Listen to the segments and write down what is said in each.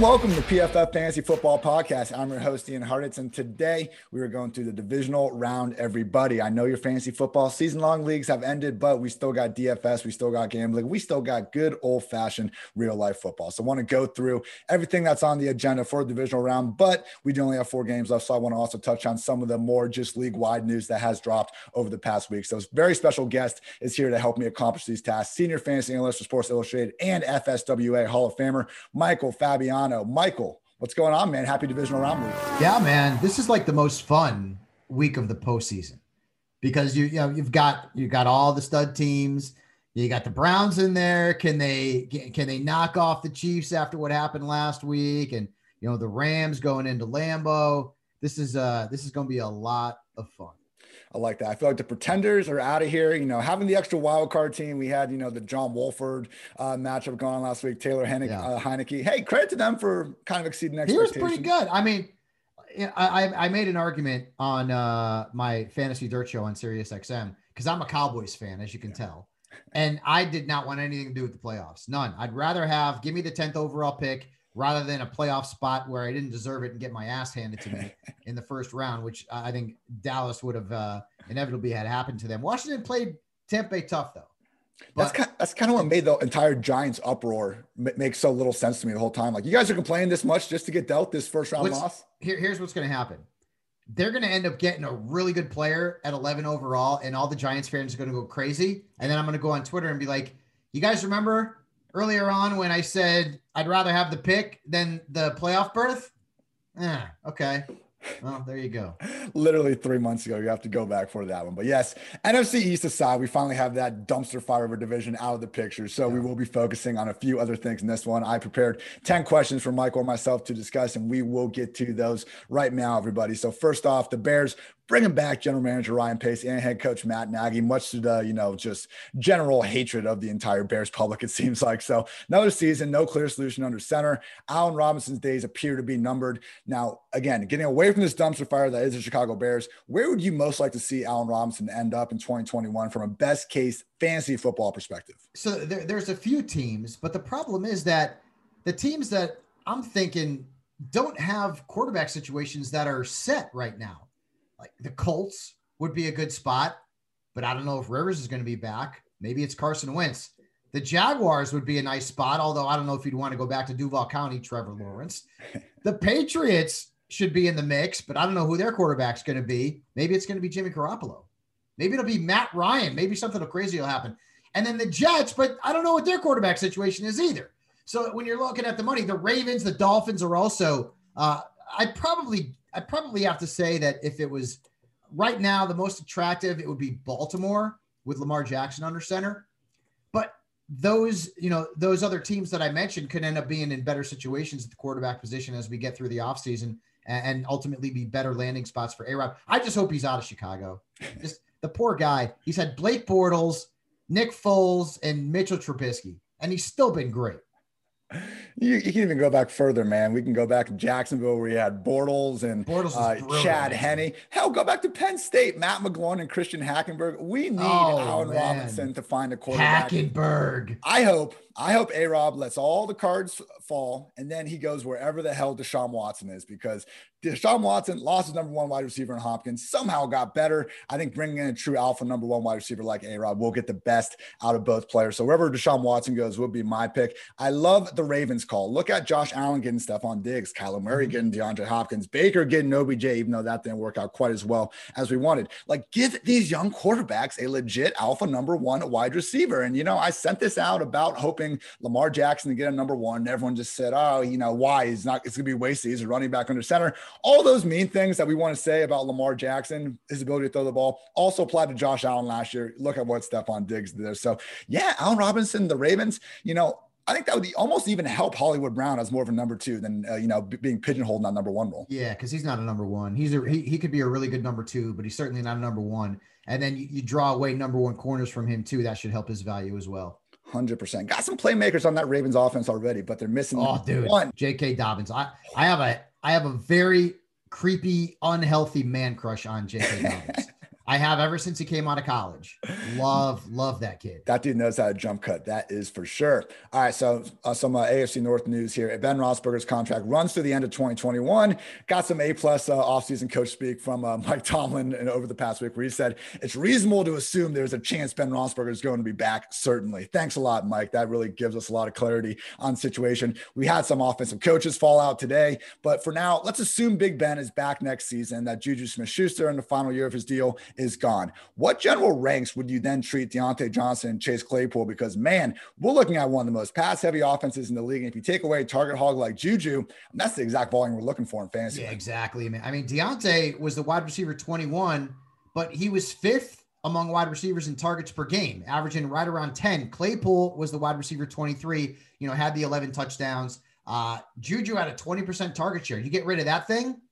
Welcome to PFF Fantasy Football Podcast. I'm your host, Ian Hartitz, and today we are going through the divisional round, everybody. I know your fantasy football season long leagues have ended, but we still got DFS, we still got gambling, we still got good old fashioned real life football. So I want to go through everything that's on the agenda for the divisional round, but we do only have four games left. So I want to also touch on some of the more just league wide news that has dropped over the past week. So, a very special guest is here to help me accomplish these tasks. Senior fantasy analyst for Sports Illustrated and FSWA Hall of Famer, Michael Fabiano. Michael, what's going on, man? Happy divisional round week. Yeah, man. This is like the most fun week of the postseason because you, you know you've got you got all the stud teams. You got the Browns in there. Can they can they knock off the Chiefs after what happened last week? And you know the Rams going into Lambeau. This is uh this is going to be a lot of fun. I like that. I feel like the pretenders are out of here. You know, having the extra wild card team, we had, you know, the John Wolford uh, matchup going last week, Taylor Heinicke, Yeah. uh, Heinicke. Hey, credit to them for kind of exceeding expectations. He was pretty good. I mean, I, I I made an argument on uh, my fantasy dirt show on Sirius XM because I'm a Cowboys fan, as you can tell, and I did not want anything to do with the playoffs. None. I'd rather have give me the tenth overall pick rather than a playoff spot where I didn't deserve it and get my ass handed to me in the first round, which I think Dallas would have uh, inevitably had happened to them. Washington played Tampa Bay tough though. That's But kind, that's kind of what made the entire Giants uproar ma- make so little sense to me the whole time. Like, you guys are complaining this much just to get dealt this first round loss. here, here's what's going to happen. They're going to end up getting a really good player at 11 overall, and all the Giants fans are going to go crazy. And then I'm going to go on Twitter and be like, "You guys remember earlier on when I said I'd rather have the pick than the playoff berth?" Eh, okay. Well, there you go. Literally three months ago, you have to go back for that one. But yes, NFC East aside, we finally have that dumpster fire of a division out of the picture. So we will be focusing on a few other things in this one. I prepared 10 questions for Michael and myself to discuss, and we will get to those right now, everybody. So first off, the Bears bringing back general manager Ryan Pace and head coach Matt Nagy, much to the, you know, just general hatred of the entire Bears public, it seems like. So another season, no clear solution under center. Allen Robinson's days appear to be numbered. Now, again, getting away from this dumpster fire that is the Chicago Bears, where would you most like to see Allen Robinson end up in 2021 from a best case fantasy football perspective? So there, there's a few teams, but the problem is that the teams that I'm thinking don't have quarterback situations that are set right now. Like the Colts would be a good spot, but I don't know if Rivers is going to be back. Maybe it's Carson Wentz. The Jaguars would be a nice spot, although I don't know if you'd want to go back to Duval County, Trevor Lawrence. The Patriots should be in the mix, but I don't know who their quarterback's going to be. Maybe it's going to be Jimmy Garoppolo. Maybe it'll be Matt Ryan. Maybe something crazy will happen. And then the Jets, but I don't know what their quarterback situation is either. So when you're looking at the money, the Ravens, the Dolphins are also. Uh, I'd probably, I'd probably have to say that if it was right now the most attractive, it would be Baltimore with Lamar Jackson under center. But those, you know, those other teams that I mentioned could end up being in better situations at the quarterback position as we get through the offseason and, and ultimately be better landing spots for A Rob. I just hope he's out of Chicago. Just the poor guy. He's had Blake Bortles, Nick Foles, and Mitchell Trubisky, and he's still been great. You, you can even go back further, man. We can go back to Jacksonville where you had Bortles and Bortles uh. Chad Henne. Hell, go back to Penn State, Matt McGloin and Christian Hackenberg. We need Oh, Allen man. Robinson to find a quarterback. Hackenberg. I hope, I hope A Rob lets all the cards fall and then he goes wherever the hell Deshaun Watson is because Deshaun Watson lost his number one wide receiver in Hopkins, somehow got better. I think bringing in a true alpha number one wide receiver like A Rob will get the best out of both players. So wherever Deshaun Watson goes would be my pick. I love the Ravens call. Look at Josh Allen getting Stefon Diggs, Kyler Murray mm-hmm. getting DeAndre Hopkins, Baker getting OBJ, even though that didn't work out quite as well as we wanted. Like, give these young quarterbacks a legit alpha number one wide receiver. And, you know, I sent this out about hoping Lamar Jackson to get a number one. Everyone just said, oh, you know, why? He's not, it's going to be wasted. He's a running back under center. all those mean things that we want to say about Lamar Jackson, his ability to throw the ball, also applied to Josh Allen last year. Look at what Stefon Diggs did there. So yeah, Allen Robinson, the Ravens, you know, I think that would almost even help Hollywood Brown as more of a number two than uh, you know b- being pigeonholed in that number one role. Yeah, because he's not a number one. He's a he, he could be a really good number two, but he's certainly not a number one. And then you, you draw away number one corners from him too. That should help his value as well. Hundred percent. Got some playmakers on that Ravens offense already, but they're missing. Oh, dude, one. J.K. Dobbins. I I have a I have a very creepy, unhealthy man crush on J.K. Dobbins. I have ever since he came out of college. Love, love that kid. That dude knows how to jump cut. That is for sure. All right. So, uh, some uh, AFC North news here. Ben Roethlisberger's contract runs through the end of 2021. Got some A plus uh, offseason coach speak from uh, Mike Tomlin and over the past week where he said it's reasonable to assume there's a chance Ben Roethlisberger is going to be back. Certainly. Thanks a lot, Mike. That really gives us a lot of clarity on situation. We had some offensive coaches fall out today, but for now, let's assume Big Ben is back next season. That Juju Smith-Schuster in the final year of his deal is gone. What general ranks would you then treat Diontae Johnson and Chase Claypool? Because man, we're looking at one of the most pass heavy offenses in the league. And if you take away target hog like Juju, that's the exact volume we're looking for in fantasy. Yeah, exactly. Man. I mean, Diontae was the wide receiver 21, but he was fifth among wide receivers in targets per game, averaging right around 10. Claypool was the wide receiver 23, you know, had the 11 touchdowns. Uh, Juju had a 20% target share. You get rid of that thing,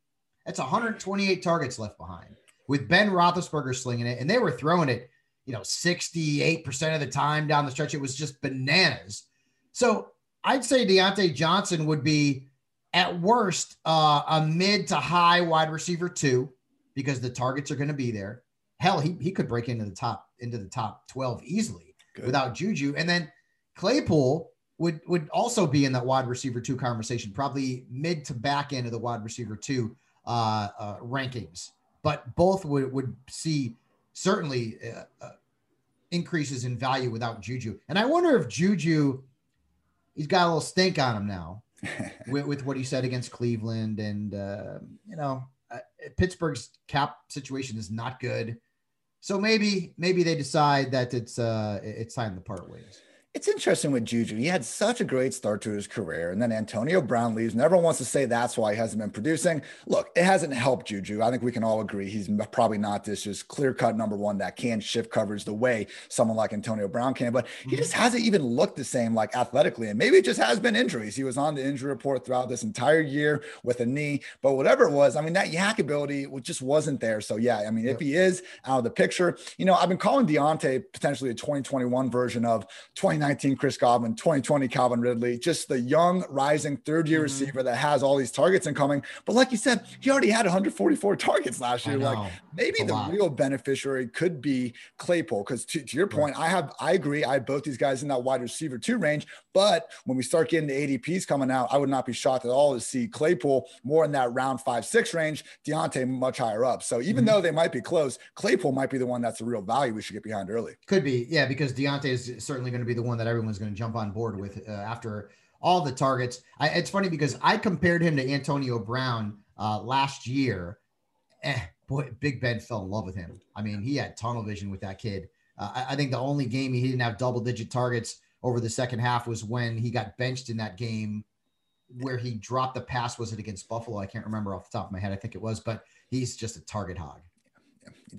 that's 128 targets left behind with Ben Roethlisberger slinging it, and they were throwing it, you know, 68% of the time down the stretch. It was just bananas. So I'd say Diontae Johnson would be at worst uh, a mid to high wide receiver two because the targets are going to be there. Hell, he, he could break into the top into the top 12 easily Good. without Juju. And then Claypool would would also be in that wide receiver two conversation, probably mid to back end of the wide receiver two uh, uh, rankings but both would, would see certainly uh, uh, increases in value without Juju. And I wonder if Juju, he's got a little stink on him now with, with, what he said against Cleveland. And, uh, you know, uh, Pittsburgh's cap situation is not good. So maybe, maybe they decide that it's, uh, it's time to part ways it's interesting with Juju. He had such a great start to his career, and then Antonio Brown leaves, and everyone wants to say that's why he hasn't been producing. Look, it hasn't helped Juju. I think we can all agree he's probably not this just clear cut number one that can shift coverage the way someone like Antonio Brown can, but he just mm-hmm. hasn't even looked the same like athletically. And maybe it just has been injuries. He was on the injury report throughout this entire year with a knee, but whatever it was, I mean, that YAC ability just wasn't there. So, yeah, I mean, if he is out of the picture, you know, I've been calling Diontae potentially a 2021 version of 2019 Chris Godwin, 2020 Calvin Ridley, just the young, rising third year mm-hmm. receiver that has all these targets incoming. But like you said, he already had 144 targets last year. Like maybe the lot. real beneficiary could be Claypool. Because to, to, your point, right. I have, I agree. I have both these guys in that wide receiver two range. But when we start getting the ADPs coming out, I would not be shocked at all to see Claypool more in that round five, six range, Diontae much higher up. So even mm-hmm. though they might be close, Claypool might be the one that's the real value we should get behind early. Could be. Yeah. Because Diontae is certainly going to be the one that everyone's going to jump on board with uh, after all the targets. I, it's funny because I compared him to Antonio Brown uh, last year. Eh, boy, Big Ben fell in love with him. I mean, he had tunnel vision with that kid. Uh, I, I, think the only game he didn't have double digit targets over the second half was when he got benched in that game where he dropped the pass. Was it against Buffalo? I can't remember off the top of my head. I think it was, but he's just a target hog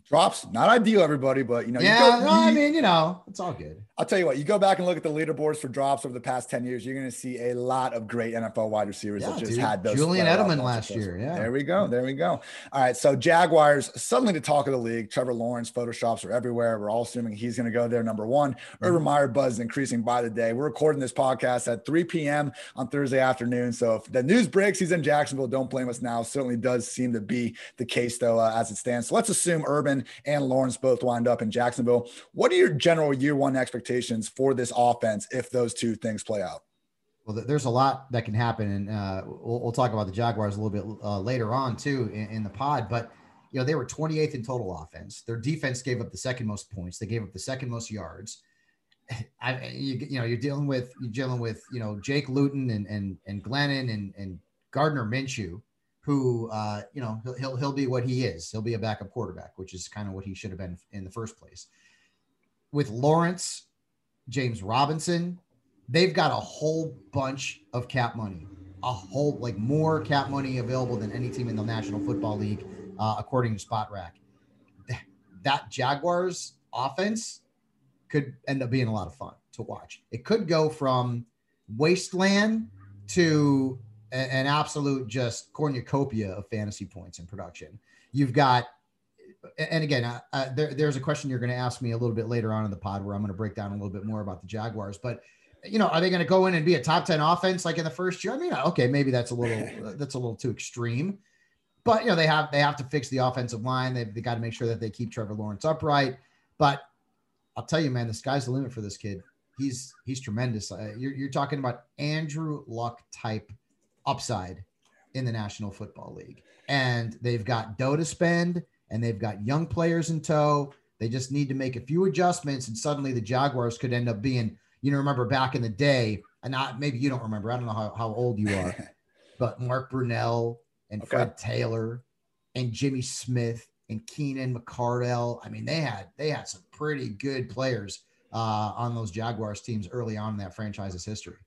drops not ideal everybody but you know yeah you go, no, i mean you know it's all good. I'll tell you what you go back and look at the leaderboards for drops over the past 10 years you're going to see a lot of great nfl wide receivers yeah, that just dude. had those julian edelman last year yeah. There we go there we go. All right so jaguars suddenly the talk of the league trevor lawrence photoshops are everywhere. We're all assuming he's going to go there number one. Mm-hmm. urban meyer buzz is increasing by the day. We're recording this podcast at 3 p.m on thursday afternoon so if the news breaks he's in jacksonville. Don't blame us now. Certainly does seem to be the case though uh, as it stands. So let's assume urban and Lawrence both wind up in Jacksonville. What are your general year one expectations for this offense if those two things play out? Well, there's a lot that can happen, and uh, we'll, we'll, talk about the Jaguars a little bit uh, later on too in, in the pod. But you know they were 28th in total offense. Their defense gave up the second most points. They gave up the second most yards. I, you, you know, you're dealing with you're dealing with you know Jake Luton and and and Glennon and and Gardner Minshew, who uh, you know he'll, he'll he'll be what he is. He'll be a backup quarterback, which is kind of what he should have been in the first place. With Lawrence, James Robinson, they've got a whole bunch of cap money. a whole like more cap money available than any team in the National Football League, uh, according to Spotrac. That Jaguars offense could end up being a lot of fun to watch. It could go from wasteland to an absolute just cornucopia of fantasy points in production. You've got, and again, uh, uh, there, there's a question you're going to ask me a little bit later on in the pod where I'm going to break down a little bit more about the Jaguars. But you know, are they going to go in and be a top ten offense like in the first year? I mean, okay, maybe that's a little that's a little too extreme. But you know, they have they have to fix the offensive line. They've they got to make sure that they keep Trevor Lawrence upright. But I'll tell you, man, the sky's the limit for this kid. He's he's tremendous. Uh, you're, you're talking about Andrew Luck type upside in the National Football League. And they've got dough to spend and they've got young players in tow. They just need to make a few adjustments, and suddenly the Jaguars could end up being, you know, remember back in the day, and not maybe you don't remember, I don't know how, how old you are, but Mark Brunell and okay. Fred Taylor and Jimmy Smith and Keenan McCardell. I mean, they had they had some pretty good players uh, on those Jaguars teams early on in that franchise's history.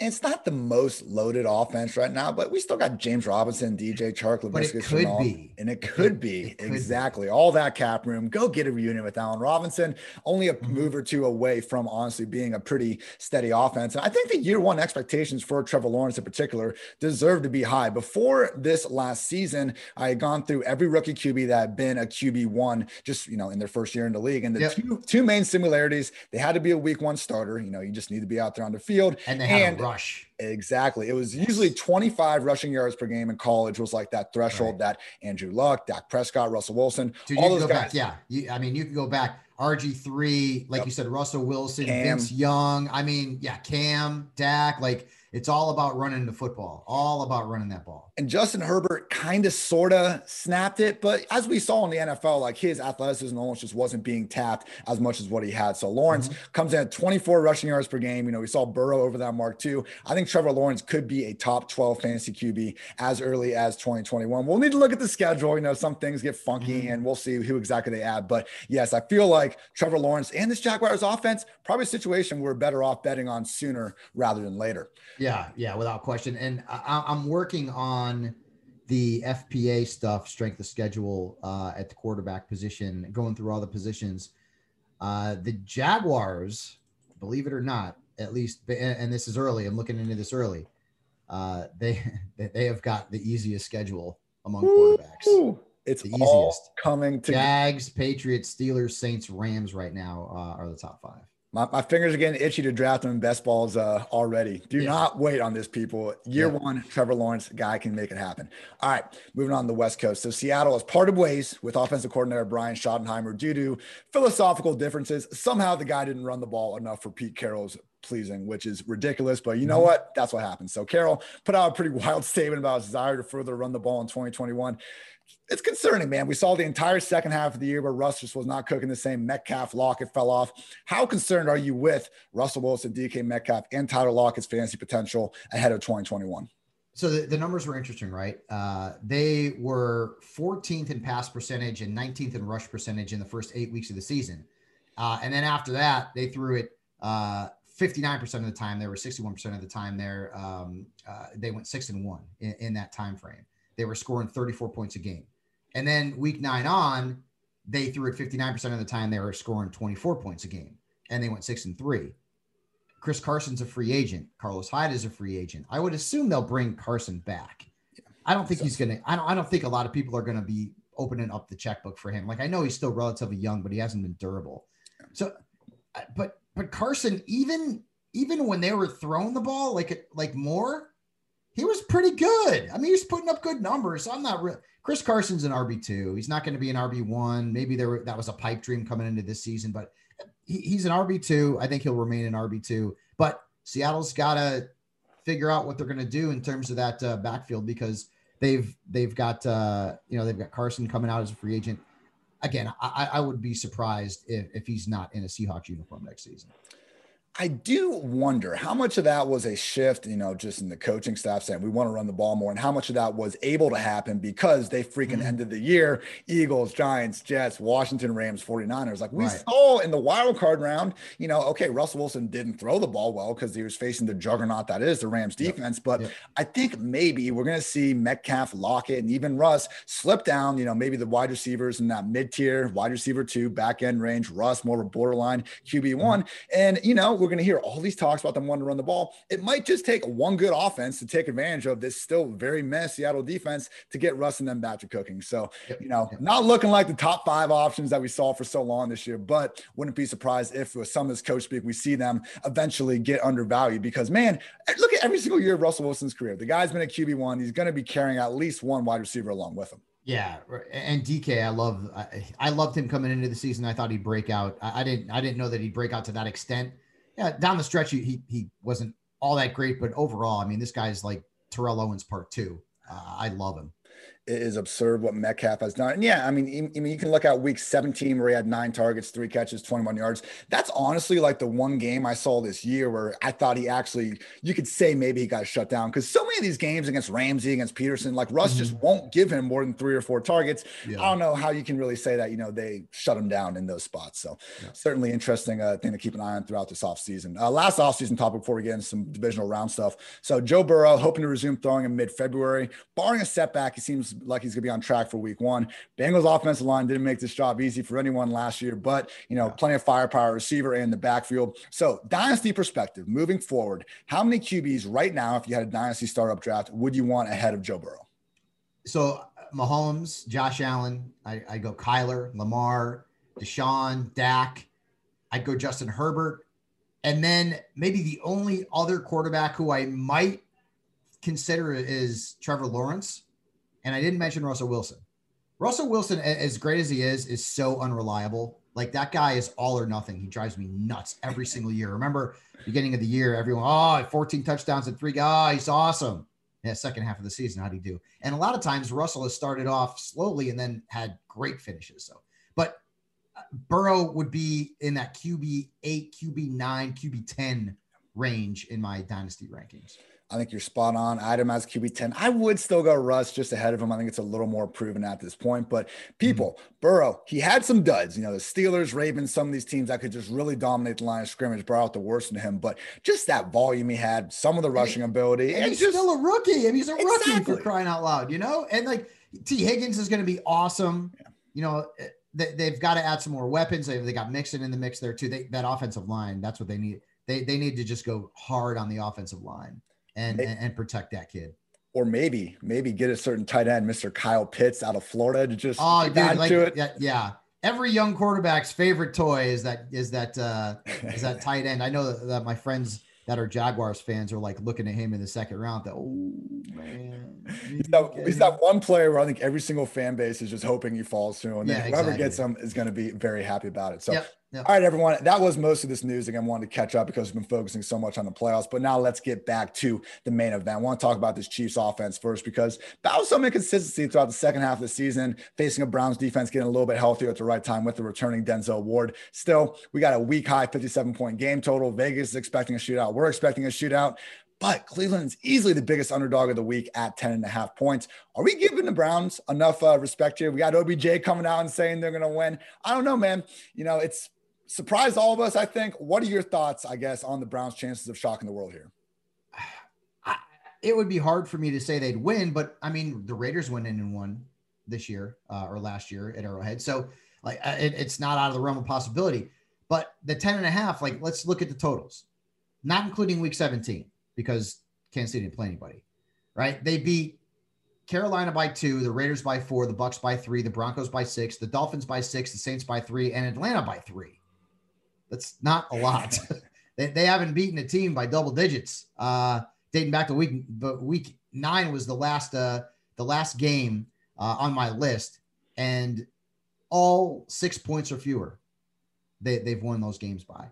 And it's not the most loaded offense right now, but we still got James Robinson, DJ Chark, and, all, be. and it could it, be it could exactly be. all that cap room. Go get a reunion with Allen Robinson. Only a mm-hmm. move or two away from honestly being a pretty steady offense. And I think the year one expectations for Trevor Lawrence in particular deserve to be high. Before this last season, I had gone through every rookie QB that had been a QB one, just you know, in their first year in the league. And the yep. two two main similarities, they had to be a week one starter. You know, you just need to be out there on the field, and they had and, a rush. Exactly. It was usually 25 rushing yards per game in college was like that threshold right. that Andrew Luck, Dak Prescott, Russell Wilson, Dude, all those guys. Back, yeah. You, I mean, you can go back RG3, like yep. you said, Russell Wilson, Cam. Vince Young. I mean, yeah, Cam, Dak, like it's all about running the football, all about running that ball. And Justin Herbert kind of sort of snapped it, but as we saw in the NFL, like his athleticism almost just wasn't being tapped as much as what he had. So Lawrence mm-hmm. comes in at 24 rushing yards per game. You know, we saw Burrow over that mark too. I think Trevor Lawrence could be a top 12 fantasy QB as early as 2021. We'll need to look at the schedule. You know, some things get funky mm-hmm. and we'll see who exactly they add. But yes, I feel like Trevor Lawrence and this Jaguars offense, probably a situation we're better off betting on sooner rather than later. Yeah, yeah, without question. And I, am working on the FPA stuff, strength of schedule uh, at the quarterback position, going through all the positions. Uh, the Jaguars, believe it or not, at least, and this is early. I'm looking into this early. Uh, they they have got the easiest schedule among quarterbacks. It's the easiest coming to Jags, Patriots, Steelers, Saints, Rams. Right now uh, are the top five. My, my, fingers are getting itchy to draft him in best balls uh, already. Do yeah. not wait on this, people. Year yeah. one, Trevor Lawrence, guy can make it happen. All right, moving on to the West Coast. So Seattle has parted ways with offensive coordinator Brian Schottenheimer due to philosophical differences. Somehow the guy didn't run the ball enough for Pete Carroll's pleasing, which is ridiculous. But you know mm-hmm. what? That's what happens. So Carroll put out a pretty wild statement about his desire to further run the ball in 2021 it's concerning, man. We saw the entire second half of the year where Russ just was not cooking the same. Metcalf, Lockett fell off. How concerned are you with Russell Wilson, DK Metcalf, and Tyler Lockett's fantasy potential ahead of 2021? So the, the numbers were interesting, right? Uh, they were 14th in pass percentage and 19th in rush percentage in the first eight weeks of the season. Uh, and then after that, they threw it uh, 59% of the time. They were 61% of the time there. Um, uh, they went six and one in, in that time frame. They were scoring 34 points a game. And then week nine on, they threw it 59% of the time they were scoring 24 points a game and they went six and three. Chris Carson's a free agent. Carlos Hyde is a free agent. I would assume they'll bring Carson back. I don't think so, he's gonna. I don't. I don't think a lot of people are gonna be opening up the checkbook for him. Like I know he's still relatively young, but he hasn't been durable. So, but but Carson, even even when they were throwing the ball like like more, he was pretty good. I mean, he's putting up good numbers. So I'm not real. Chris Carson's an RB two. He's not going to be an RB one. Maybe there were, that was a pipe dream coming into this season, but he, he's an RB two. I think he'll remain an RB two. But Seattle's got to figure out what they're going to do in terms of that uh, backfield because they've they've got uh, you know they've got Carson coming out as a free agent. Again, I, I would be surprised if, if he's not in a Seahawks uniform next season. I do wonder how much of that was a shift, you know, just in the coaching staff saying we want to run the ball more, and how much of that was able to happen because they freaking mm-hmm. ended the year Eagles, Giants, Jets, Washington, Rams, 49ers. Like we right. saw in the wild card round, you know, okay, Russell Wilson didn't throw the ball well because he was facing the juggernaut that is the Rams defense. Yep. But yep. I think maybe we're going to see Metcalf, Lockett, and even Russ slip down, you know, maybe the wide receivers in that mid tier, wide receiver two, back end range, Russ more of a borderline QB one. Mm-hmm. And, you know, we're going to hear all these talks about them wanting to run the ball. It might just take one good offense to take advantage of this still very mess Seattle defense to get Russ and them back to cooking. So, you know, not looking like the top five options that we saw for so long this year, but wouldn't be surprised if with some of this coach speak, we see them eventually get undervalued because, man, eh, look at every single year of Russell Wilson's career. The guy's been a QB1. He's going to be carrying at least one wide receiver along with him. Yeah, and DK, I love, I, I loved him coming into the season. I thought he'd break out. I, I, didn't, I didn't know that he'd break out to that extent yeah, down the stretch, he, he, wasn't all that great, but overall, I mean, this guy's like Terrell Owens part two. Uh, I love him it is absurd what Metcalf has done. And yeah, I mean, I mean, you can look at week 17 where he had nine targets, three catches, 21 yards. That's honestly like the one game I saw this year where I thought he actually, you could say maybe he got shut down because so many of these games against Ramsey, against Peterson, like Russ mm-hmm. just won't give him more than three or four targets. Yeah. I don't know how you can really say that, you know, they shut him down in those spots. So yeah. certainly interesting uh, thing to keep an eye on throughout this offseason. Uh, last offseason topic before we get into some divisional round stuff. So Joe Burrow hoping to resume throwing in mid February, barring a setback. He seems like he's going to be on track for week one. Bengals offensive line didn't make this job easy for anyone last year, but you know, plenty of firepower receiver in the backfield. So dynasty perspective, moving forward, how many QBs right now, if you had a dynasty startup draft, would you want ahead of Joe Burrow? So Mahomes, Josh Allen, I, I go Kyler, Lamar, Deshaun, Dak. I'd go Justin Herbert. And then maybe the only other quarterback who I might consider is Trevor Lawrence. And I didn't mention Russell Wilson. Russell Wilson, as great as he is, is so unreliable. Like that guy is all or nothing. He drives me nuts every single year. Remember, beginning of the year, everyone, oh, 14 touchdowns and three guys, he's awesome. Yeah, second half of the season, how'd he do? And a lot of times Russell has started off slowly and then had great finishes. So, but uh, Burrow would be in that QB eight, QB nine, QB 10 range in my dynasty rankings. I think you're spot on. Item as QB 10. I would still go Russ just ahead of him. I think it's a little more proven at this point. But people, mm-hmm. Burrow, he had some duds. You know, the Steelers, Ravens, some of these teams that could just really dominate the line of scrimmage brought out the worst in him. But just that volume he had, some of the rushing ability. And, he's just, still a rookie. and he's a exactly. rookie for crying out loud, you know? And like Tee Higgins is going to be awesome. Yeah. You know, they, have got to add some more weapons. They, they got Mixon in the mix there too. They, that offensive line, that's what they need. They, they need to just go hard on the offensive line and, maybe, and, protect that kid. Or maybe, maybe get a certain tight end, Mr. Kyle Pitts out of Florida to just oh, dude, like, to it. Yeah, yeah. Every young quarterback's favorite toy is that is that uh is that tight end. I know that, that my friends that are Jaguars fans are like looking at him in the second round. That oh man, he's that, he's that one player where I think every single fan base is just hoping he falls to, and yeah, whoever exactly. gets him is going to be very happy about it. So yep. All right, everyone. That was most of this news. Again, I wanted to catch up because we've been focusing so much on the playoffs. But now let's get back to the main event. I want to talk about this Chiefs offense first because that was some inconsistency throughout the second half of the season, facing a Browns defense getting a little bit healthier at the right time with the returning Denzel Ward. Still, we got a week high 57 point game total. Vegas is expecting a shootout. We're expecting a shootout but Cleveland's easily the biggest underdog of the week at 10 and a half points. Are we giving the Browns enough uh, respect here? We got OBJ coming out and saying they're going to win. I don't know, man. You know, it's surprised all of us, I think. What are your thoughts, I guess, on the Browns' chances of shocking the world here? it would be hard for me to say they'd win, but I mean, the Raiders went in and won this year uh, or last year at Arrowhead. So, like, it, it's not out of the realm of possibility. But the 10 and a half, like, let's look at the totals, not including week 17, because Kansas City didn't play anybody, right? They beat Carolina by two, the Raiders by four, the Bucks by three, the Broncos by six, the Dolphins by six, the Saints by three, and Atlanta by three. That's not a lot. they, they haven't beaten a team by double digits. Uh, dating back to week, but week nine was the last uh, the last game uh, on my list, and all six points or fewer. They they've won those games by,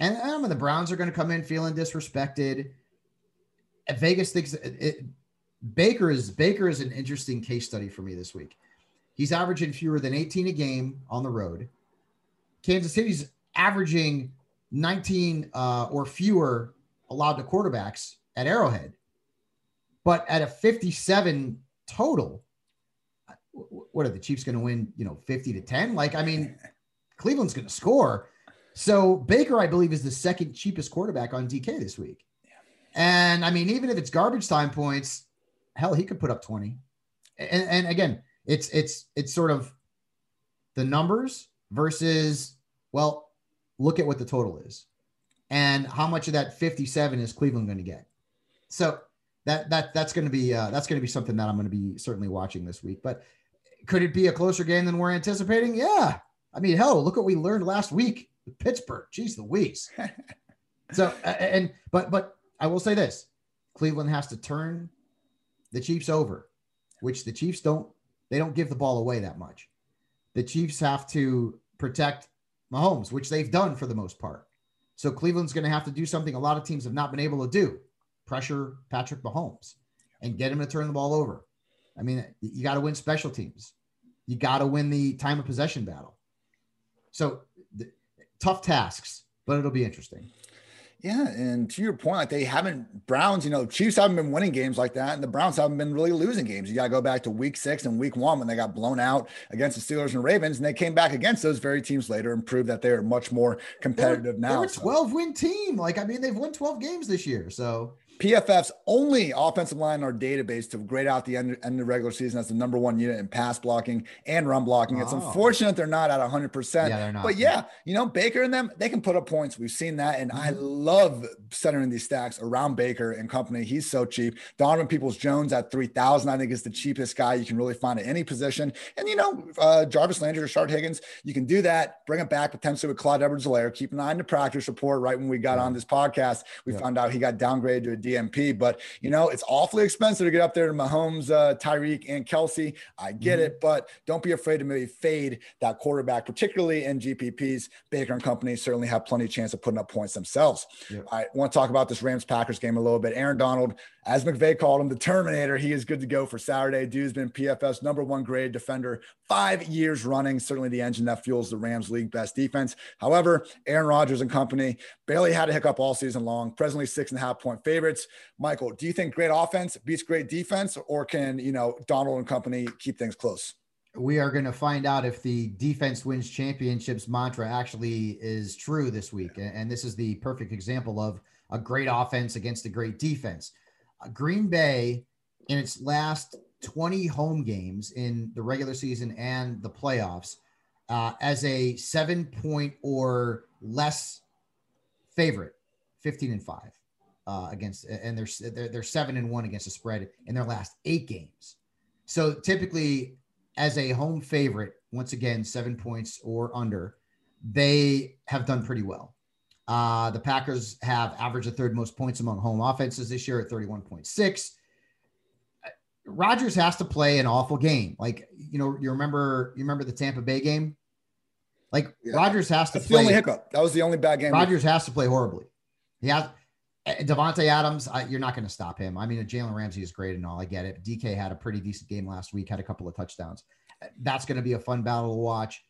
and I mean, the Browns are going to come in feeling disrespected. Vegas thinks it, Baker is Baker is an interesting case study for me this week. He's averaging fewer than 18 a game on the road. Kansas City's averaging 19 uh, or fewer allowed to quarterbacks at Arrowhead. But at a 57 total, what are the Chiefs going to win? You know, 50 to 10? Like, I mean, Cleveland's going to score. So Baker, I believe, is the second cheapest quarterback on DK this week. And I mean, even if it's garbage time points, hell, he could put up 20. And, and again, it's it's it's sort of the numbers versus well, look at what the total is and how much of that 57 is Cleveland going to get. So that that that's going to be uh, that's going to be something that I'm going to be certainly watching this week. But could it be a closer game than we're anticipating? Yeah. I mean, hell, look what we learned last week with Pittsburgh. Jeez Louise. so and but but I will say this: Cleveland has to turn the Chiefs over, which the Chiefs don't. They don't give the ball away that much. The Chiefs have to protect Mahomes, which they've done for the most part. So Cleveland's going to have to do something a lot of teams have not been able to do pressure Patrick Mahomes and get him to turn the ball over. I mean, you got to win special teams, you got to win the time of possession battle. So tough tasks, but it'll be interesting. Yeah, and to your point, like they haven't Browns, you know, Chiefs haven't been winning games like that, and the Browns haven't been really losing games. You got to go back to Week Six and Week One when they got blown out against the Steelers and Ravens, and they came back against those very teams later and proved that they are much more competitive they're, now. They're a twelve win team. Like I mean, they've won twelve games this year, so PFF's only offensive line in our database to grade out the end, end of the regular season as the number one unit in pass blocking and run blocking. It's oh. unfortunate they're not at 100%. Yeah, they're not. But yeah, you know, Baker and them, they can put up points. We've seen that. And I mm-hmm. love centering these stacks around Baker and company. He's so cheap. Donovan Peoples Jones at 3,000, I think is the cheapest guy you can really find at any position. And, you know, uh, Jarvis Landry or Shard Higgins, you can do that, bring it back potentially with Clyde Edwards Helaire. Keep an eye on the practice report right when we got yeah. on this podcast. We yeah. found out he got downgraded to a DNP, but you know, it's awfully expensive to get up there to Mahomes, uh, Tyreek, and Kelsey. I get mm-hmm. it, but don't be afraid to maybe fade that quarterback, particularly in GPPs. Baker and company certainly have plenty of chance of putting up points themselves. I want to talk about this Rams Packers game a little bit. Aaron Donald, as McVay called him, the Terminator, he is good to go for Saturday. Dude's been PFF's number one grade defender five years running. Certainly the engine that fuels the Rams league best defense. However, Aaron Rodgers and company barely had a hiccup all season long, presently six and a half point favorites. Michael, do you think great offense beats great defense, or can, you know, Donald and company keep things close? We are going to find out if the defense wins championships mantra actually is true this week. And this is the perfect example of a great offense against a great defense. Uh, Green Bay, in its last 20 home games in the regular season and the playoffs, uh, as a seven point or less favorite, 15 and five uh, against, and they're, they're, they're seven and one against the spread in their last eight games. So typically, as a home favorite, once again, seven points or under, they have done pretty well. Uh, the Packers have averaged the third most points among home offenses this year at 31.6. Rodgers has to play an awful game. Like, you know, you remember you remember the Tampa Bay game? Like yeah. Rodgers has to That's play. the only hiccup. That was the only bad game. Rodgers has to play horribly. He has eh, Davante Adams, I, you're not going to stop him. I mean, Jalen Ramsey is great and all. I get it. DK had a pretty decent game last week, had a couple of touchdowns. That's going to be a fun battle to watch.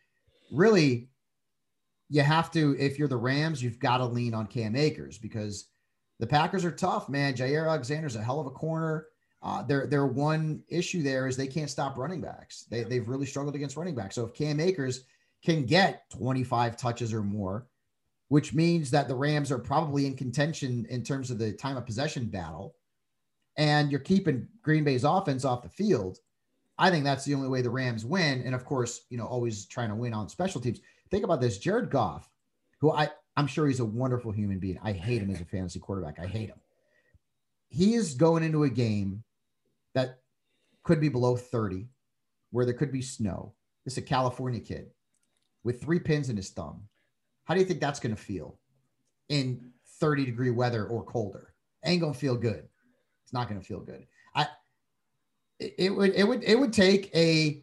Really, you have to, if you're the Rams, you've got to lean on Cam Akers because the Packers are tough, man. Jaire Alexander's a hell of a corner. Uh, their their one issue there is they can't stop running backs. They, they've really struggled against running backs. So if Cam Akers can get 25 touches or more, which means that the Rams are probably in contention in terms of the time of possession battle, and you're keeping Green Bay's offense off the field, I think that's the only way the Rams win. And of course, you know, always trying to win on special teams. Think about this Jared Goff, who I, I'm sure he's a wonderful human being. I hate him as a fantasy quarterback. I hate him. He is going into a game that could be below 30, where there could be snow. This is a California kid with three pins in his thumb. How do you think that's going to feel in 30 degree weather or colder? Ain't going to feel good. It's not going to feel good. I it would it would it would take a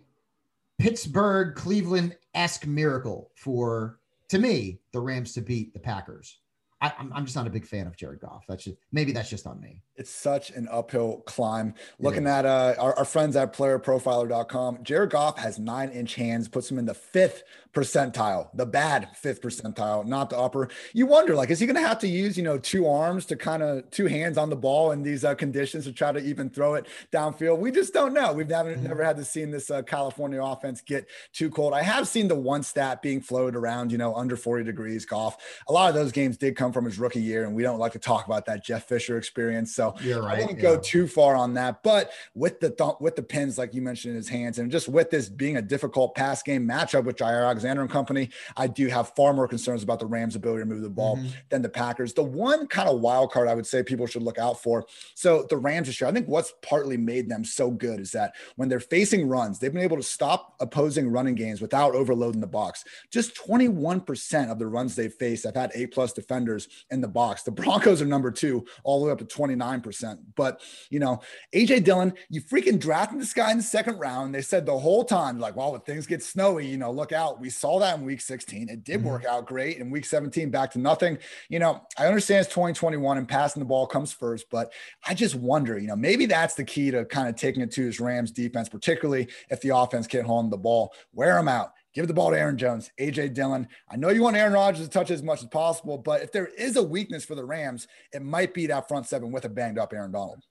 Pittsburgh Cleveland esque miracle for to me the Rams to beat the Packers. I, am I'm just not a big fan of Jared Goff. That's just maybe that's just on me. It's such an uphill climb. Looking at uh, our, our, friends at playerprofiler.com, Jared Goff has nine inch hands, puts him in the fifth percentile, the bad fifth percentile, not the upper. You wonder, like, is he going to have to use, you know, two arms to kind of two hands on the ball in these uh, conditions to try to even throw it downfield? We just don't know. We've never, mm-hmm. never had to see this uh, California offense get too cold. I have seen the one stat being floated around, you know, under 40 degrees Goff. A lot of those games did come from his rookie year, and we don't like to talk about that Jeff Fisher experience. So You're right, I wouldn't yeah. go too far on that. But with the th- with the pins, like you mentioned in his hands, and just with this being a difficult pass game matchup with Jaire Alexander and company, I do have far more concerns about the Rams' ability to move the ball mm-hmm. than the Packers. The one kind of wild card I would say people should look out for. So the Rams this year, I think what's partly made them so good is that when they're facing runs, they've been able to stop opposing running games without overloading the box. Just 21% of the runs they've faced have had A plus defenders in the box. The Broncos are number two, all the way up to 29%. But you know, AJ Dillon, you freaking drafted this guy in the second round. They said the whole time, like, well, when things get snowy, you know, look out. We saw that in week 16. It did mm-hmm. work out great. In week 17, back to nothing. You know, I understand it's 2021 and passing the ball comes first, but I just wonder, you know, maybe that's the key to kind of taking it to his Rams defense, particularly if the offense can't hold the ball. Wear them out. Give the ball to Aaron Jones, AJ Dillon. I know you want Aaron Rodgers to touch as much as possible, but if there is a weakness for the Rams, it might be that front seven with a banged up Aaron Donald.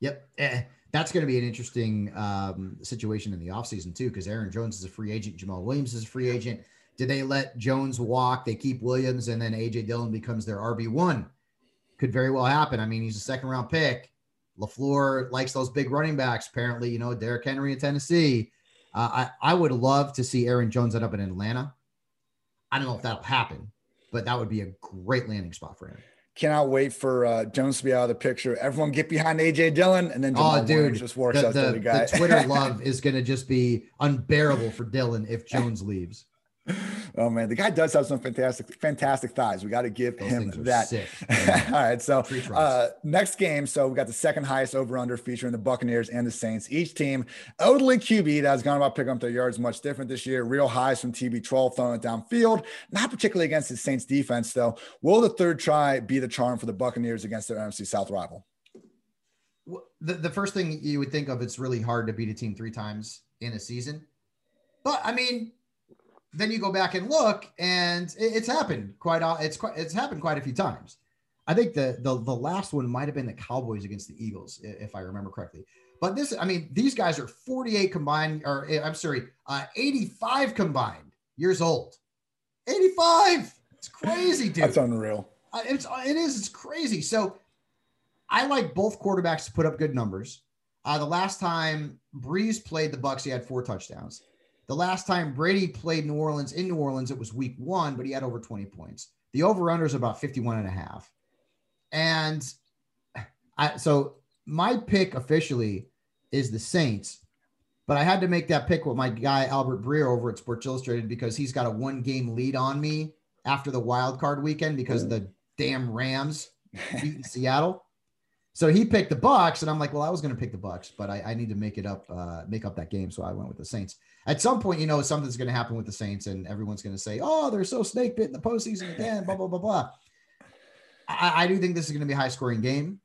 Yep. Eh, that's going to be an interesting um, situation in the offseason, too, because Aaron Jones is a free agent. Jamaal Williams is a free agent. Did they let Jones walk? They keep Williams, and then AJ Dillon becomes their RB1. Could very well happen. I mean, he's a second round pick. LaFleur likes those big running backs. Apparently, you know, Derrick Henry in Tennessee. Uh, I, I would love to see Aaron Jones end up in Atlanta. I don't know if that'll happen, but that would be a great landing spot for him. Cannot wait for uh, Jones to be out of the picture. Everyone get behind AJ Dillon, and then Jamaal oh, dude, just works the, out the, the, guy. the Twitter love is going to just be unbearable for Dillon if Jones leaves. Oh man, the guy does have some fantastic, fantastic thighs. We got to give Those him that. All right, so uh, next game. So we got the second highest over under featuring the Buccaneers and the Saints. Each team, elderly QB that has gone about picking up their yards much different this year. Real highs from TB12 throwing it downfield. Not particularly against the Saints defense though. Will the third try be the charm for the Buccaneers against their NFC South rival? The, the first thing you would think of, it's really hard to beat a team three times in a season. But I mean, then you go back and look, and it's happened quite. It's quite. It's happened quite a few times. I think the the the last one might have been the Cowboys against the Eagles, if I remember correctly. But this, I mean, these guys are 48 combined, or eh, I'm sorry, uh, 85 combined years old. 85. It's crazy, dude. That's unreal. Uh, it's it is. It's crazy. So I like both quarterbacks to put up good numbers. Uh, the last time Brees played the Bucks, he had four touchdowns. The last time Brady played New Orleans in New Orleans, it was week one, but he had over 20 points. The over under is about 51 and a half. And I, so my pick officially is the Saints, but I had to make that pick with my guy Albert Breer over at Sports Illustrated because he's got a one game lead on me after the wild card weekend because the damn Rams beat Seattle. So he picked the Bucks, and I'm like, well, I was going to pick the Bucks, but I, I, need to make it up, uh, make up that game. So I went with the Saints. At some point, you know, something's going to happen with the Saints, and everyone's going to say, oh, they're so snake bit in the postseason again, blah blah blah blah. I, I do think this is going to be a high scoring game.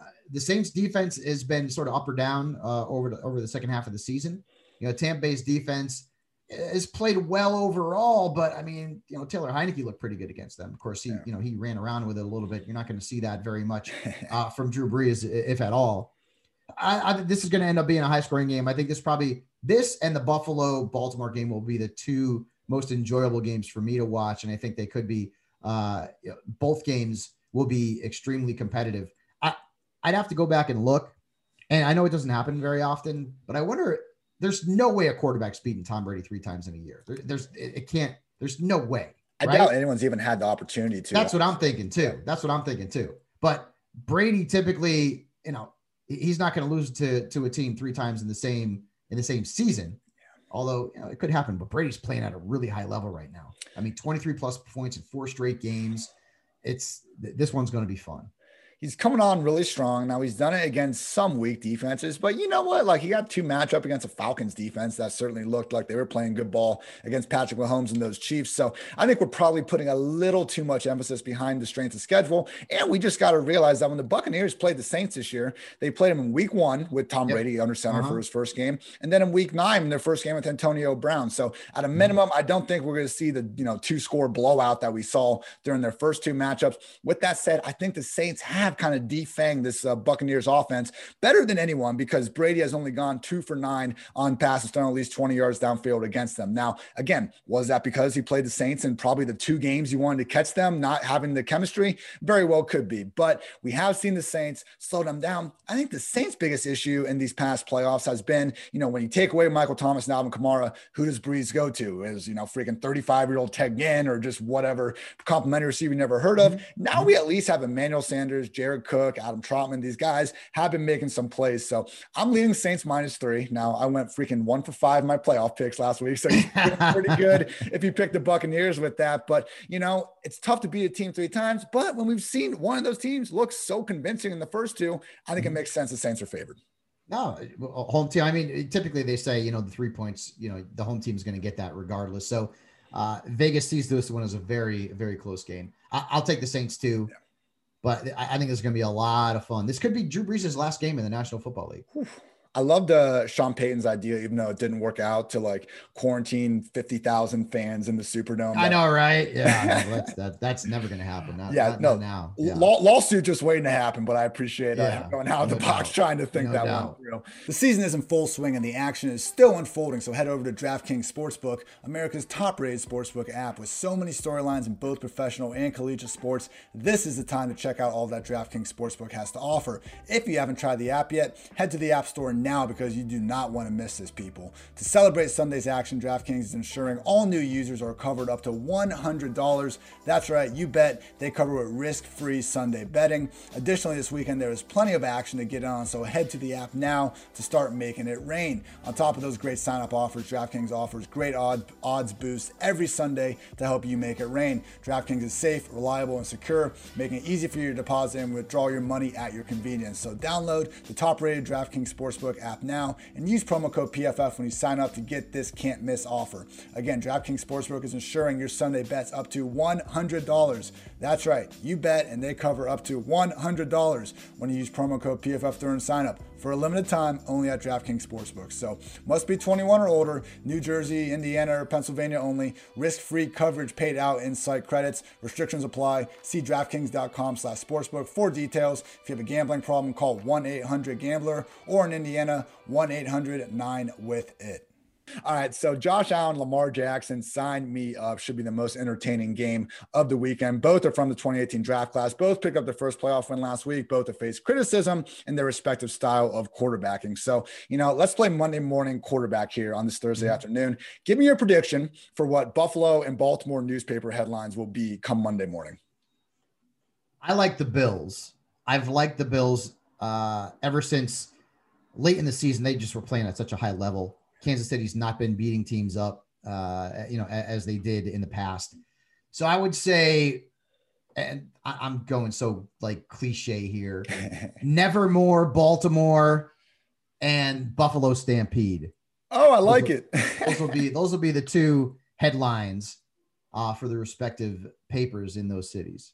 Uh, the Saints defense has been sort of up or down uh, over the, over the second half of the season. You know, Tampa Bay's defense has played well overall, but I mean, you know, Taylor Heinicke looked pretty good against them. Of course, he, yeah. you know, he ran around with it a little bit. You're not going to see that very much uh, from Drew Brees, if at all. I, I this is going to end up being a high scoring game. I think this probably this and the Buffalo Baltimore game will be the two most enjoyable games for me to watch, and I think they could be. Uh, both games will be extremely competitive. I, I'd have to go back and look, and I know it doesn't happen very often, but I wonder there's no way a quarterback's beating Tom Brady three times in a year. There, there's it, can't. There's no way. I right? doubt anyone's even had the opportunity to. That's what I'm thinking too. That's what I'm thinking too. But Brady typically, you know, he's not going to lose to to a team three times in the same in the same season. Although you know, it could happen, but Brady's playing at a really high level right now. I mean, 23 plus points in four straight games. It's this one's going to be fun. He's coming on really strong. Now he's done it against some weak defenses, but you know what? Like he got two matchup against a Falcons defense that certainly looked like they were playing good ball against Patrick Mahomes and those Chiefs. So I think we're probably putting a little too much emphasis behind the strength of schedule. And we just got to realize that when the Buccaneers played the Saints this year, they played them in week one with Tom yep. Brady under center uh-huh. for his first game. And then in week nine, in their first game with Antonio Brown. So at a minimum, I don't think we're going to see the, you know, two score blowout that we saw during their first two matchups. With that said, I think the Saints have kind of defanged this uh, Buccaneers offense better than anyone because Brady has only gone two for nine on passes thrown at least 20 yards downfield against them. Now, again, was that because he played the Saints in probably the two games he wanted to catch them, not having the chemistry? Very well could be. But we have seen the Saints slow them down. I think the Saints' biggest issue in these past playoffs has been, you know, when you take away Michael Thomas and Alvin Kamara, who does Brees go to? Is, you know, freaking 35 year old Ted Ginn or just whatever complimentary receiver you never heard of. Mm-hmm. Now we at least have Emmanuel Sanders, Jared Cook, Adam Trautman. These guys have been making some plays. So I'm leading Saints minus three. Now I went freaking one for five in my playoff picks last week. So pretty good if you pick the Buccaneers with that. But, you know, it's tough to beat a team three times. But when we've seen one of those teams look so convincing in the first two, I think it mm-hmm. makes sense the Saints are favored. No, home team. I mean, typically they say, you know, the three points, you know, the home team is going to get that regardless. So uh, Vegas sees this one as a very, very close game. I, will take the Saints too. Yeah. But I, think there's going to be a lot of fun. This could be Drew Brees' last game in the National Football League. I loved uh, Sean Payton's idea, even though it didn't work out, to like quarantine fifty thousand fans in the Superdome. I know, right? Yeah, no, that's that, that's never going to happen. Not, yeah, not, no, not now yeah. Law, lawsuit just waiting to happen. But I appreciate uh, yeah, going out of the box trying to think no that doubt. one through. The season is in full swing and the action is still unfolding. So head over to DraftKings Sportsbook, America's top-rated sportsbook app, with so many storylines in both professional and collegiate sports. This is the time to check out all that DraftKings Sportsbook has to offer. If you haven't tried the app yet, head to the App Store now because you do not want to miss this, people. To celebrate Sunday's action, DraftKings is ensuring all new users are covered up to $100. That's right, you bet they cover with risk free Sunday betting. Additionally, this weekend there is plenty of action to get on, so head to the app now to start making it rain. On top of those great sign up offers, DraftKings offers great odd, odds boosts every Sunday to help you make it rain. DraftKings is safe, reliable, and secure, making it easy for you to deposit and withdraw your money at your convenience. So download the top rated DraftKings Sportsbook app now and use promo code PFF when you sign up to get this can't miss offer. Again, DraftKings Sportsbook is ensuring your Sunday bets up to $100. That's right, you bet and they cover up to $100 when you use promo code PFF during sign up for a limited time only at DraftKings Sportsbook. So must be 21 or older, New Jersey, Indiana, or Pennsylvania only. Risk-free coverage paid out in site credits. Restrictions apply. See DraftKings.com slash sportsbook for details. If you have a gambling problem, call 1-800-GAMBLER or in Indiana, 1-800-9-WITH-IT. All right, so Josh Allen, Lamar Jackson, sign me up. Should be the most entertaining game of the weekend. Both are from the 2018 draft class. Both picked up their first playoff win last week. Both have faced criticism in their respective style of quarterbacking. So, you know, let's play Monday morning quarterback here on this Thursday mm-hmm. afternoon. Give me your prediction for what Buffalo and Baltimore newspaper headlines will be come Monday morning. I like the Bills. I've liked the Bills uh, ever since late in the season. They just were playing at such a high level Kansas City's not been beating teams up, uh, you know, as they did in the past. So I would say, and I, am going so like cliche here, Nevermore, Baltimore, and Buffalo Stampede. Oh, I like those it. those will be those will be the two headlines uh, for the respective papers in those cities.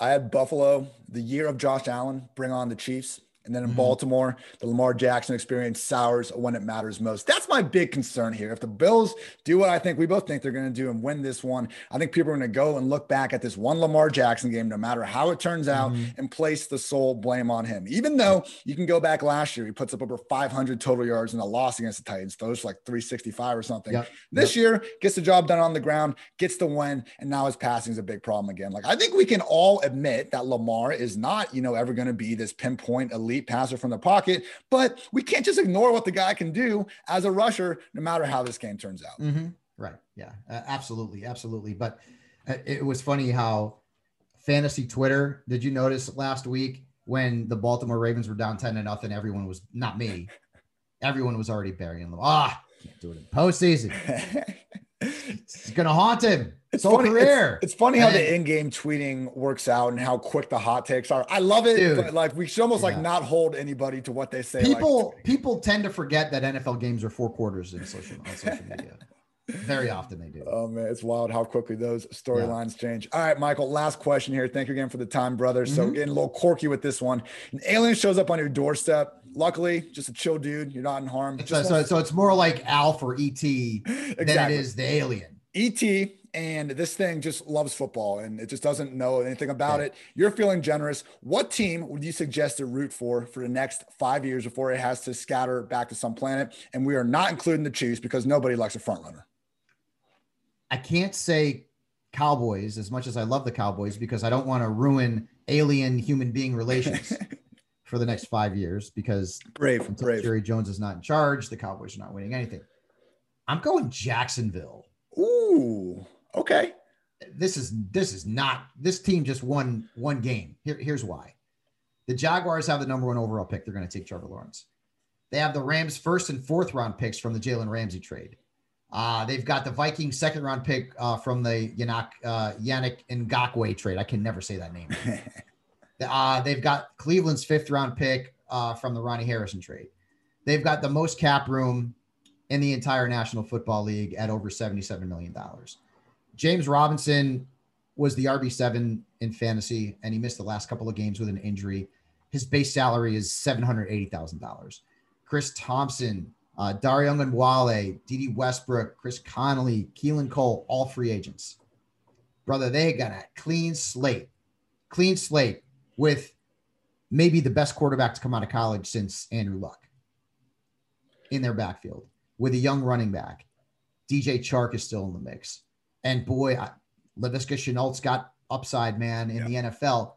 I had Buffalo, the year of Josh Allen, bring on the Chiefs. And then in mm-hmm. Baltimore, the Lamar Jackson experience sours when it matters most. That's my big concern here. If the Bills do what I think we both think they're going to do and win this one, I think people are going to go and look back at this one Lamar Jackson game, no matter how it turns out, mm-hmm. and place the sole blame on him. Even though you can go back last year, he puts up over 500 total yards in a loss against the Titans, those like 365 or something. Yep. This yep. year, gets the job done on the ground, gets the win, and now his passing is a big problem again. Like I think we can all admit that Lamar is not, you know, ever going to be this pinpoint elite elite passer from the pocket, but we can't just ignore what the guy can do as a rusher, no matter how this game turns out. Mm-hmm. Right. Yeah. Uh, absolutely. Absolutely. But uh, it was funny how fantasy Twitter, did you notice last week when the Baltimore Ravens were down 10 to nothing? Everyone was not me. Everyone was already burying them. Ah, can't do it in postseason. It's gonna haunt him. It's funny. career. It's, it's funny how the in-game tweeting works out and how quick the hot takes are. I love it, Dude. but like we should almost like not hold anybody to what they say. like, people people tend to forget that NFL games are four quarters in social on social media. Very often they do. Oh man, it's wild how quickly those storylines change. All right, Michael, last question here. Thank you again for the time, brother. So Mhm. getting a little quorky with this one. An alien shows up on your doorstep. Luckily, just a chill dude. You're not in harm. So, so, so it's more like Alf or ET than it is the alien. ET and this thing just loves football and it just doesn't know anything about it. You're feeling generous. What team would you suggest to root for for the next five years before it has to scatter back to some planet? And we are not including the Chiefs because nobody likes a front runner. I can't say Cowboys as much as I love the Cowboys because I don't want to ruin alien human being relations for the next five years because Brave, brave. Jerry Jones is not in charge, the Cowboys are not winning anything. I'm going Jacksonville. Ooh, okay. This is this is not this team just won one game. Here, here's why. The Jaguars have the number one overall pick. They're going to take Trevor Lawrence. They have the Rams first and fourth round picks from the Jalen Ramsey trade. Uh, they've got the Vikings second round pick uh, from the Yannick, uh, Yannick Ngakoue trade. I can never say that name. Uh, they've got Cleveland's fifth round pick uh, from the Ronnie Harrison trade. They've got the most cap room in the entire National Football League at over $77 million. James Robinson was the RB7 in fantasy, and he missed the last couple of games with an injury. His base salary is $780,000. Chris Thompson, uh, Dare Ogunbowale, Dede Westbrook, Chris Conley, Keelan Cole, all free agents. Brother, they got a clean slate, clean slate with maybe the best quarterback to come out of college since Andrew Luck in their backfield with a young running back. DJ Chark is still in the mix. And boy, I, Laviska Shenault's got upside, man, in the NFL.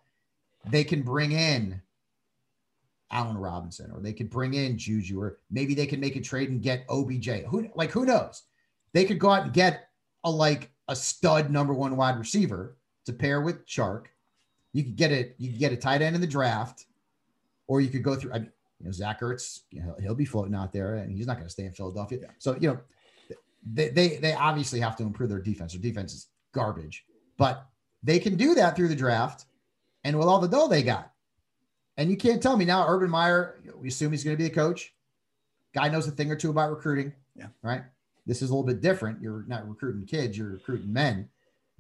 They can bring in Allen Robinson or they could bring in Juju or maybe they can make a trade and get OBJ. Who like who knows? They could go out and get a like a stud number one wide receiver to pair with Chark. You could get it. You could get a tight end in the draft, or you could go through. I mean, you know, Zach Ertz, you know, he'll be floating out there, and he's not going to stay in Philadelphia. So you know, they, they they obviously have to improve their defense. Their defense is garbage, but they can do that through the draft, and with all the dough they got. And you can't tell me now, Urban Meyer. We assume he's going to be the coach. Guy knows a thing or two about recruiting. Yeah. Right. This is a little bit different. You're not recruiting kids. You're recruiting men,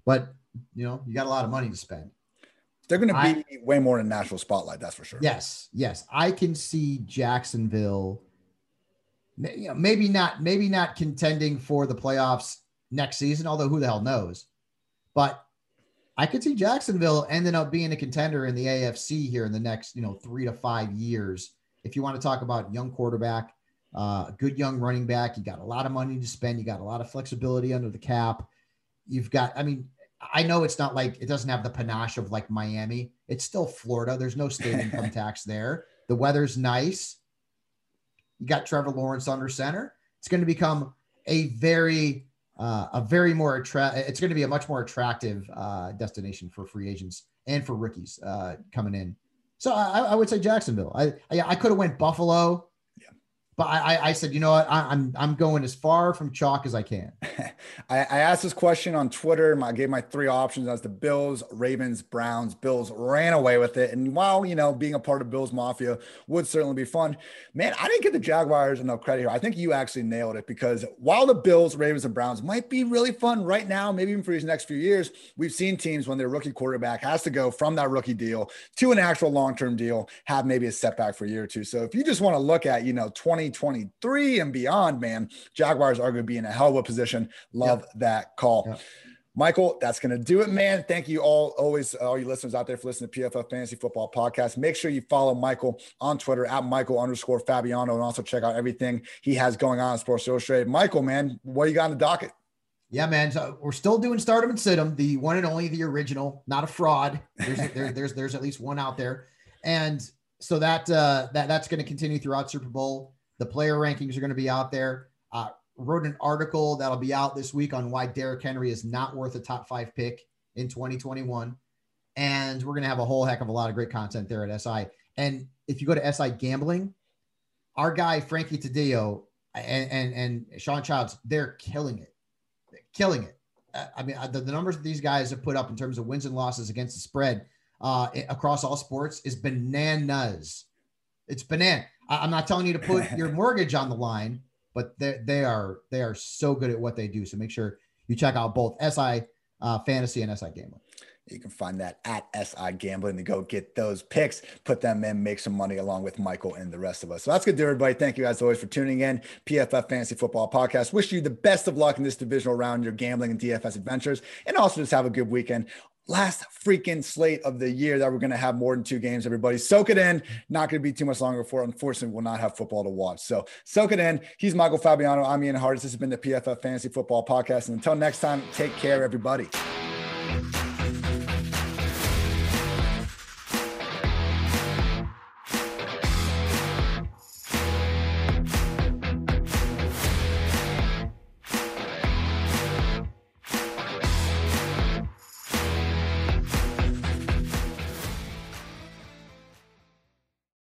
but you know you got a lot of money to spend. They're going to I- be way more in national spotlight. That's for sure. Yes, yes, I can see Jacksonville. You know, maybe not, maybe not contending for the playoffs next season. Although who the hell knows? But I could see Jacksonville ending up being a contender in the AFC here in the next, you know, three to five years. If you want to talk about young quarterback, uh, a good young running back, you got a lot of money to spend. You got a lot of flexibility under the cap. You've got, I mean, I know it's not like it doesn't have the panache of like Miami. It's still Florida. There's no state income tax there. The weather's nice. You got Trevor Lawrence under center. It's going to become a very, uh, a very more attract. It's going to be a much more attractive uh, destination for free agents and for rookies uh, coming in. So I, I would say Jacksonville. I I, I could have went Buffalo. But I, I- said, you know what? I, I'm I'm going as far from chalk as I can. I, I asked this question on Twitter. I gave my three options as the Bills, Ravens, Browns. Bills ran away with it. And while, you know, being a part of Bills Mafia would certainly be fun, man, I didn't get the Jaguars enough credit here. I think you actually nailed it because while the Bills, Ravens, and Browns might be really fun right now, maybe even for these next few years, we've seen teams when their rookie quarterback has to go from that rookie deal to an actual long term deal have maybe a setback for a year or two. So if you just want to look at, you know, 2023 and beyond, man, Jaguars are going to be in a hell of a position. Love that call. Yep. Michael, that's going to do it, man. Thank you all, always, all you listeners out there for listening to PFF Fantasy Football Podcast. Make sure you follow Michael on Twitter at Michael underscore Fabiano and also check out everything he has going on in Sports Illustrated. Michael, man, what you got on the docket? Yeah, man. So we're still doing start 'em and sit 'em, the one and only, the original, not a fraud. There's there, there's there's at least one out there, and so that uh, that that's going to continue throughout Super Bowl. The player rankings are going to be out there. Uh, wrote an article that'll be out this week on why Derrick Henry is not worth a top five pick in 2021, and we're going to have a whole heck of a lot of great content there at SI. And if you go to SI Gambling, our guy Frankie Taddeo and and and Sean Childs, they're killing it killing it. I mean, the, the numbers that these guys have put up in terms of wins and losses against the spread uh, across all sports is bananas. It's banana. I'm not telling you to put your mortgage on the line, but they they are they are so good at what they do. So make sure you check out both SI uh, Fantasy and SI Gambling. You can find that at SI Gambling to go get those picks, put them in, make some money along with Michael and the rest of us. So that's good to everybody. Thank you as always for tuning in. PFF Fantasy Football Podcast. Wish you the best of luck in this divisional round, your gambling and DFS adventures, and also just have a good weekend last freaking slate of the year that we're going to have more than two games everybody. Soak it in. Not going to be too much longer for unfortunately we'll not have football to watch. So soak it in. He's michael fabiano. I'm ian hartitz this has been the pff fantasy football podcast. And until next time take care everybody